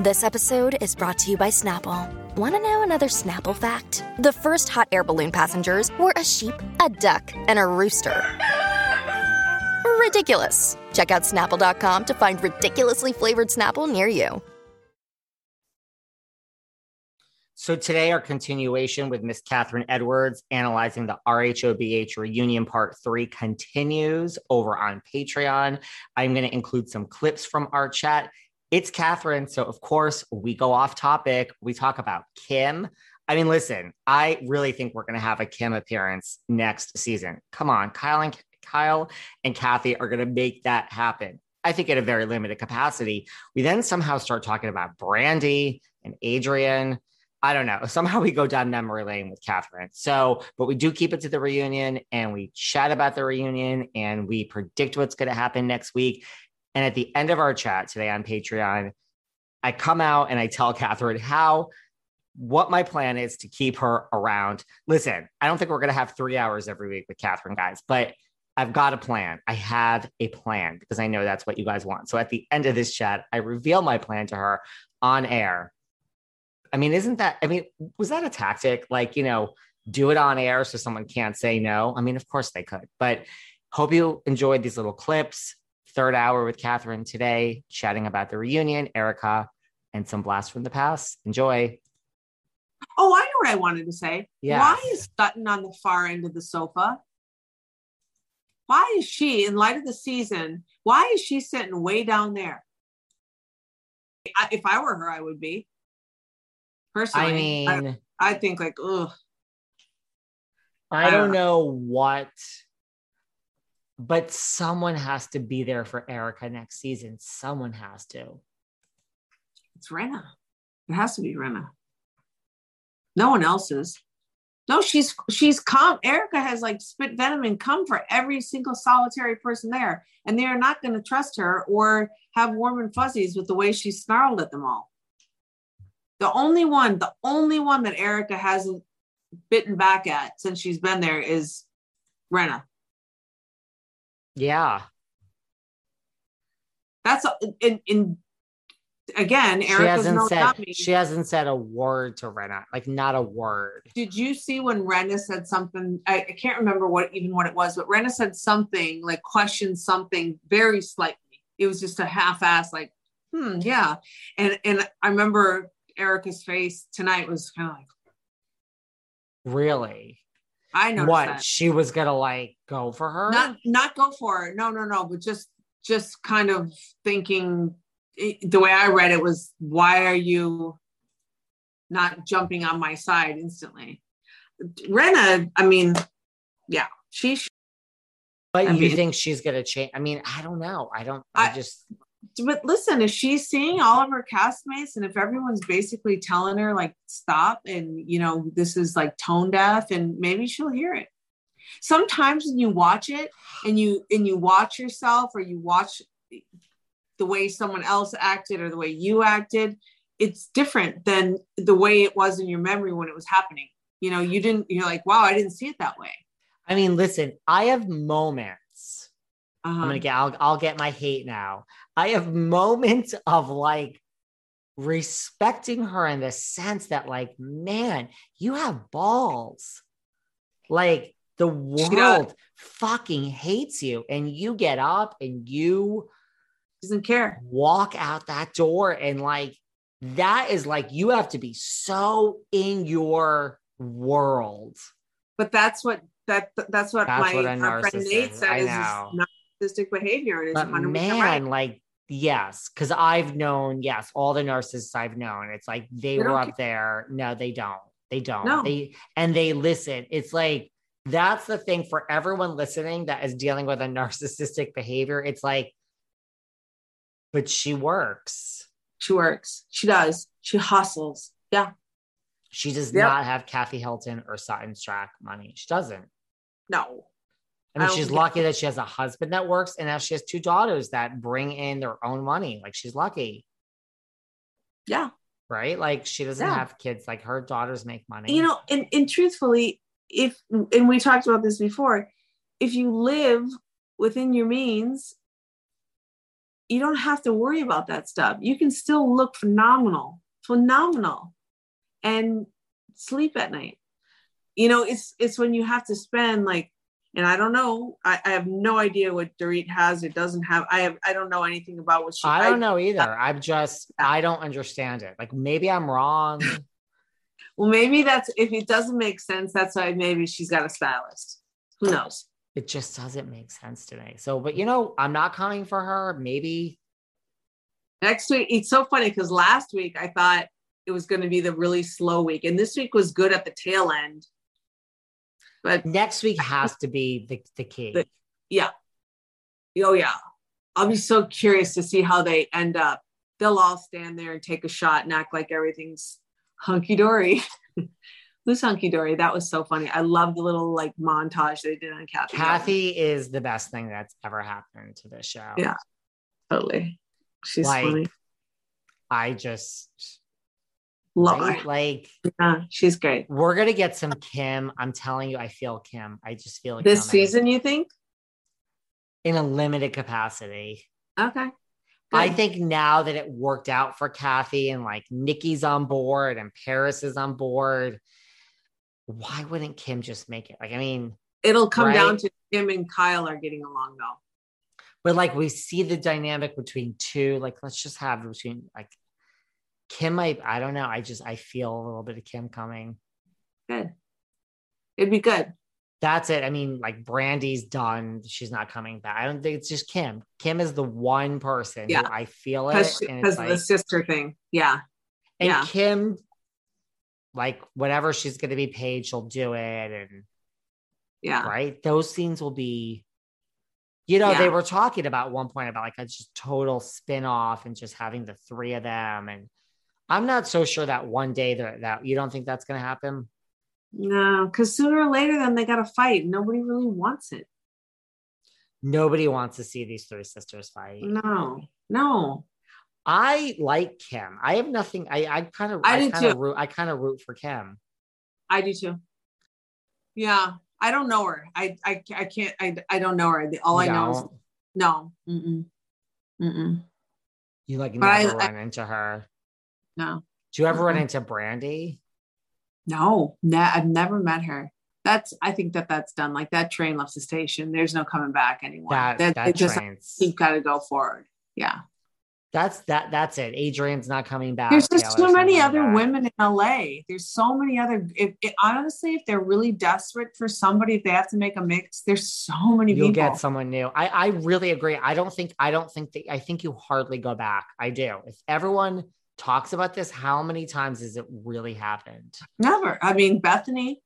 This episode is brought to you by Snapple. Want to know another Snapple fact? The first hot air balloon passengers were a sheep, a duck, and a rooster. Ridiculous. Check out snapple.com to find ridiculously flavored Snapple near you. So today, our continuation with Miss Kathryn Edwards analyzing the RHOBH reunion part three continues over on Patreon. I'm going to include some clips from our chat it's Kathryn. So, of course, we go off topic. We talk about Kim. I mean, listen, I really think we're going to have a Kim appearance next season. Come on, Kyle and Kyle and Kathy are going to make that happen. I think in a very limited capacity. We then somehow start talking about Brandi and Adrienne. I don't know. Somehow we go down memory lane with Catherine. So, but we do keep it to the reunion and we chat about the reunion and we predict what's going to happen next week. And at the end of our chat today on Patreon, I come out and I tell Kathryn how what my plan is to keep her around. Listen, I don't think we're going to have three hours every week with Kathryn, guys, but I've got a plan. I have a plan because I know that's what you guys want. So at the end of this chat, I reveal my plan to her on air. I mean, isn't that, I mean, was that a tactic? Like, you know, do it on air so someone can't say no? I mean, of course they could, but hope you enjoyed these little clips third hour with Kathryn today, chatting about the reunion, Erika, and some blasts from the past. Enjoy. Oh, I know what I wanted to say. Yeah. Why is Sutton on the far end of the sofa? Why is she, in light of the season, why is she sitting way down there? I, if I were her, I would be. Personally, I mean, I, I think like, ugh. I don't know what but someone has to be there for Erika next season. Someone has to. It's Rinna. It has to be Rinna. No one else is. No, she's she's come. Erika has like spit venom and come for every single solitary person there, and they are not going to trust her or have warm and fuzzies with the way she snarled at them all. The only one, the only one that Erika hasn't bitten back at since she's been there is Rinna. Yeah. That's in in again, she hasn't no said dummy. she hasn't said a word to Rinna, like not a word. Did you see when Rinna said something? I, I can't remember what even what it was, but Rinna said something like questioned something very slightly. It was just a half-ass, like, hmm, yeah. And and I remember Erika's face tonight was kind of like, Really? I know What she was gonna like go for her? not not go for it. No, no, no. But just just kind of thinking eh, the way I read it was, why are you not jumping on my side instantly? Rinna, I mean, yeah, she. but I you mean- think she's gonna change? I mean, I don't know. I don't. I, I- just But listen, if she's seeing all of her castmates, and if everyone's basically telling her like stop, and you know this is like tone deaf, and maybe she'll hear it. Sometimes when you watch it, and you and you watch yourself, or you watch the way someone else acted or the way you acted, it's different than the way it was in your memory when it was happening. You know, you didn't. You're like, wow, I didn't see it that way. I mean, listen, I have moments. I'm Uh-huh. gonna get I'll I'll get my hate now. I have moments of like respecting her in the sense that, like, man, you have balls. Like the world fucking hates you, and you get up and you doesn't care. walk out that door, and like that is like you have to be so in your world. But that's what that that's what That's my what friend Nate said is know. Narcissistic behavior. It is But 100% man, right. like, yes, because I've known, yes, all the narcissists I've known, it's like they, They were up there. No, they don't. They don't. No. They and they listen. It's like that's the thing for everyone listening that is dealing with a narcissistic behavior. It's like, but she works. She works. She does. She hustles. Yeah. She does Yep. not have Kathy Hilton or Sutton Stracke money. She doesn't. No. I mean, I she's lucky that she has a husband that works and now she has two daughters that bring in their own money. Like she's lucky. Yeah. right? Like she doesn't Yeah. have kids. Like her daughters make money. You know, and, and truthfully, if and we talked about this before, if you live within your means, you don't have to worry about that stuff. You can still look phenomenal, phenomenal, and sleep at night. You know, it's it's when you have to spend like, and I don't know, I, I have no idea what Dorit has. It doesn't have. I have. I don't know anything about what she. I don't know either. Uh, I'm just. I don't understand it. Like maybe I'm wrong. well, maybe that's if it doesn't make sense. That's why maybe she's got a stylist. Who knows? it just doesn't make sense to me. So, but you know, I'm not coming for her. Maybe next week. It's so funny because last week I thought it was going to be the really slow week, and this week was good at the tail end. But next week has to be the, the key. The, yeah. Oh, yeah. I'll be so curious to see how they end up. They'll all stand there and take a shot and act like everything's hunky dory. Who's hunky dory? That was so funny. I love the little like montage they did on Kathy. Kathy is the best thing that's ever happened to this show. Yeah, totally. She's like, funny. I just love right? Like, yeah, she's great. We're gonna get some Kim. I'm telling you, I feel Kim. I just feel like this season. You think? In a limited capacity. Okay. Good. I think now that it worked out for Kathy and like Nikki's on board and Paris is on board, why wouldn't Kim just make it? Like, I mean, it'll come right? down to Kim and Kyle are getting along though. But like, we see the dynamic between two. Like, let's just have between like Kim. Might I don't know. I just I feel a little bit of Kim coming. Good. It'd be good. That's it. I mean, like Brandi's done. She's not coming back. I don't think it's just Kim. Kim is the one person yeah. I feel it because like, the sister thing. Yeah. And yeah. Kim like whatever she's going to be paid, she'll do it. And yeah, right. Those scenes will be, you know, yeah. they were talking about one point about like a just total spin off and just having the three of them. And I'm not so sure that one day that, that you don't think that's going to happen. No, because sooner or later, then they got to fight. Nobody really wants it. Nobody wants to see these three sisters fight. No, no. I like Kim. I have nothing. I I kind of I, I kind of root. I kind of root for Kim. I do too. Yeah, I don't know her. I I, I can't. I I don't know her. All I know is no. Mm-mm. Mm-mm. You like but never I, run I, into her. No. Do you ever mm-hmm. run into Brandi? No, ne- I've never met her. That's I think that that's done. Like that train left the station. There's no coming back anymore. That, that, that just you've got to go forward. Yeah that's that that's it adrienne's not coming back there's just so many other back. women in la there's so many other if, if, honestly if they're really desperate for somebody if they have to make a mix there's so many you'll people. get someone new i i really agree i don't think i don't think that i think you hardly go back i do if everyone talks about this how many times has it really happened never i mean bethenny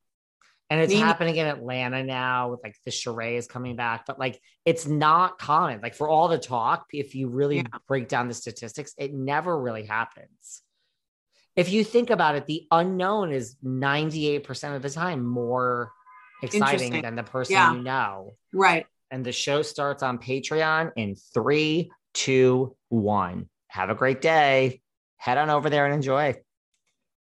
and it's happening in Atlanta now with like the charade is coming back, but like it's not common. Like for all the talk, if you really yeah. break down the statistics, it never really happens. If you think about it, the unknown is 98% of the time more exciting than the person yeah. you know. Right. And the show starts on Patreon in three, two, one. Have a great day. Head on over there and enjoy.